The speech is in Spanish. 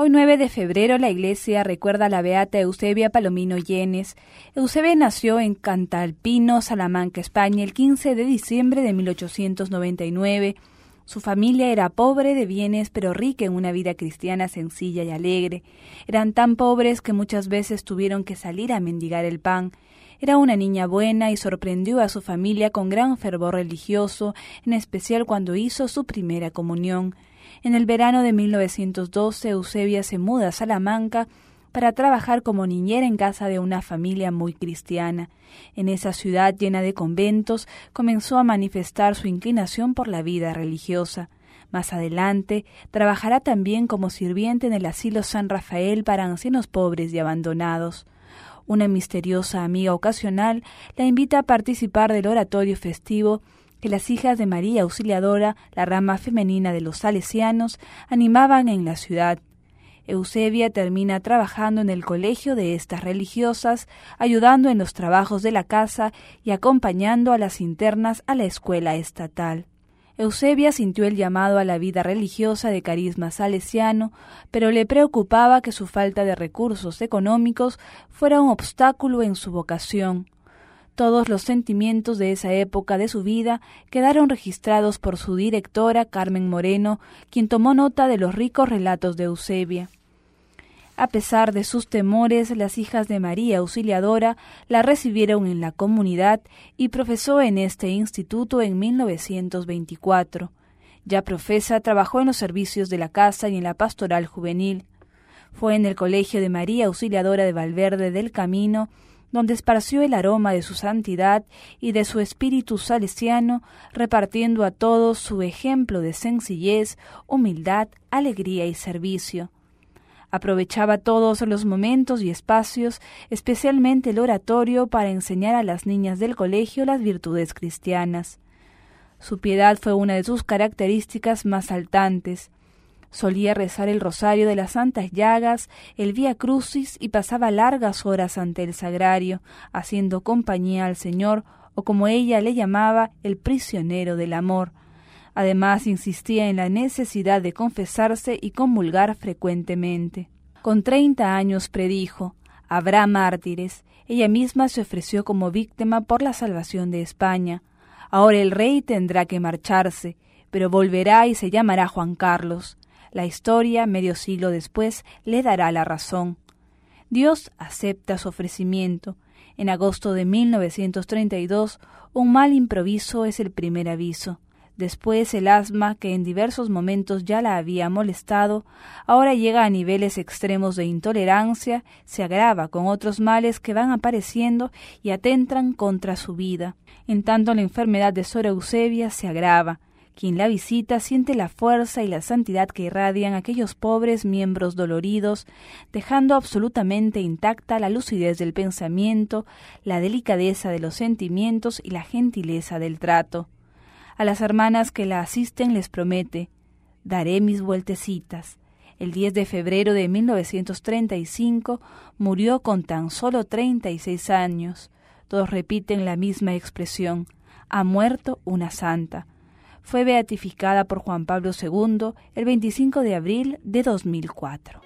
Hoy 9 de febrero la iglesia recuerda a la beata Eusebia Palomino Llenes. Eusebia nació en Cantalpino, Salamanca, España, el 15 de diciembre de 1899. Su familia era pobre de bienes, pero rica en una vida cristiana sencilla y alegre. Eran tan pobres que muchas veces tuvieron que salir a mendigar el pan. Era una niña buena y sorprendió a su familia con gran fervor religioso, en especial cuando hizo su primera comunión. En el verano de 1912, Eusebia se muda a Salamanca para trabajar como niñera en casa de una familia muy cristiana. En esa ciudad llena de conventos comenzó a manifestar su inclinación por la vida religiosa. Más adelante, trabajará también como sirviente en el asilo San Rafael para ancianos pobres y abandonados. Una misteriosa amiga ocasional la invita a participar del oratorio festivo que las hijas de María Auxiliadora, la rama femenina de los salesianos, animaban en la ciudad. Eusebia termina trabajando en el colegio de estas religiosas, ayudando en los trabajos de la casa y acompañando a las internas a la escuela estatal. Eusebia sintió el llamado a la vida religiosa de carisma salesiano, pero le preocupaba que su falta de recursos económicos fuera un obstáculo en su vocación. Todos los sentimientos de esa época de su vida quedaron registrados por su directora Carmen Moreno, quien tomó nota de los ricos relatos de Eusebia. A pesar de sus temores, las hijas de María Auxiliadora la recibieron en la comunidad y profesó en este instituto en 1924. Ya profesa, trabajó en los servicios de la casa y en la pastoral juvenil. Fue en el Colegio de María Auxiliadora de Valverde del Camino donde esparció el aroma de su santidad y de su espíritu salesiano, repartiendo a todos su ejemplo de sencillez, humildad, alegría y servicio. Aprovechaba todos los momentos y espacios, especialmente el oratorio, para enseñar a las niñas del colegio las virtudes cristianas. Su piedad fue una de sus características más saltantes. Solía rezar el rosario de las santas llagas, el vía crucis y pasaba largas horas ante el sagrario, haciendo compañía al Señor, o como ella le llamaba, el prisionero del amor. Además insistía en la necesidad de confesarse y comulgar frecuentemente. Con treinta años predijo Habrá mártires. Ella misma se ofreció como víctima por la salvación de España. Ahora el rey tendrá que marcharse, pero volverá y se llamará Juan Carlos. La historia, medio siglo después, le dará la razón. Dios acepta su ofrecimiento. En agosto de 1932, un mal improviso es el primer aviso. Después el asma, que en diversos momentos ya la había molestado, ahora llega a niveles extremos de intolerancia, se agrava con otros males que van apareciendo y atentan contra su vida. En tanto la enfermedad de Sora Eusebia se agrava, quien la visita siente la fuerza y la santidad que irradian aquellos pobres miembros doloridos, dejando absolutamente intacta la lucidez del pensamiento, la delicadeza de los sentimientos y la gentileza del trato. A las hermanas que la asisten les promete daré mis vueltecitas. El 10 de febrero de 1935 murió con tan solo 36 años. Todos repiten la misma expresión. Ha muerto una santa fue beatificada por Juan Pablo II el 25 de abril de 2004.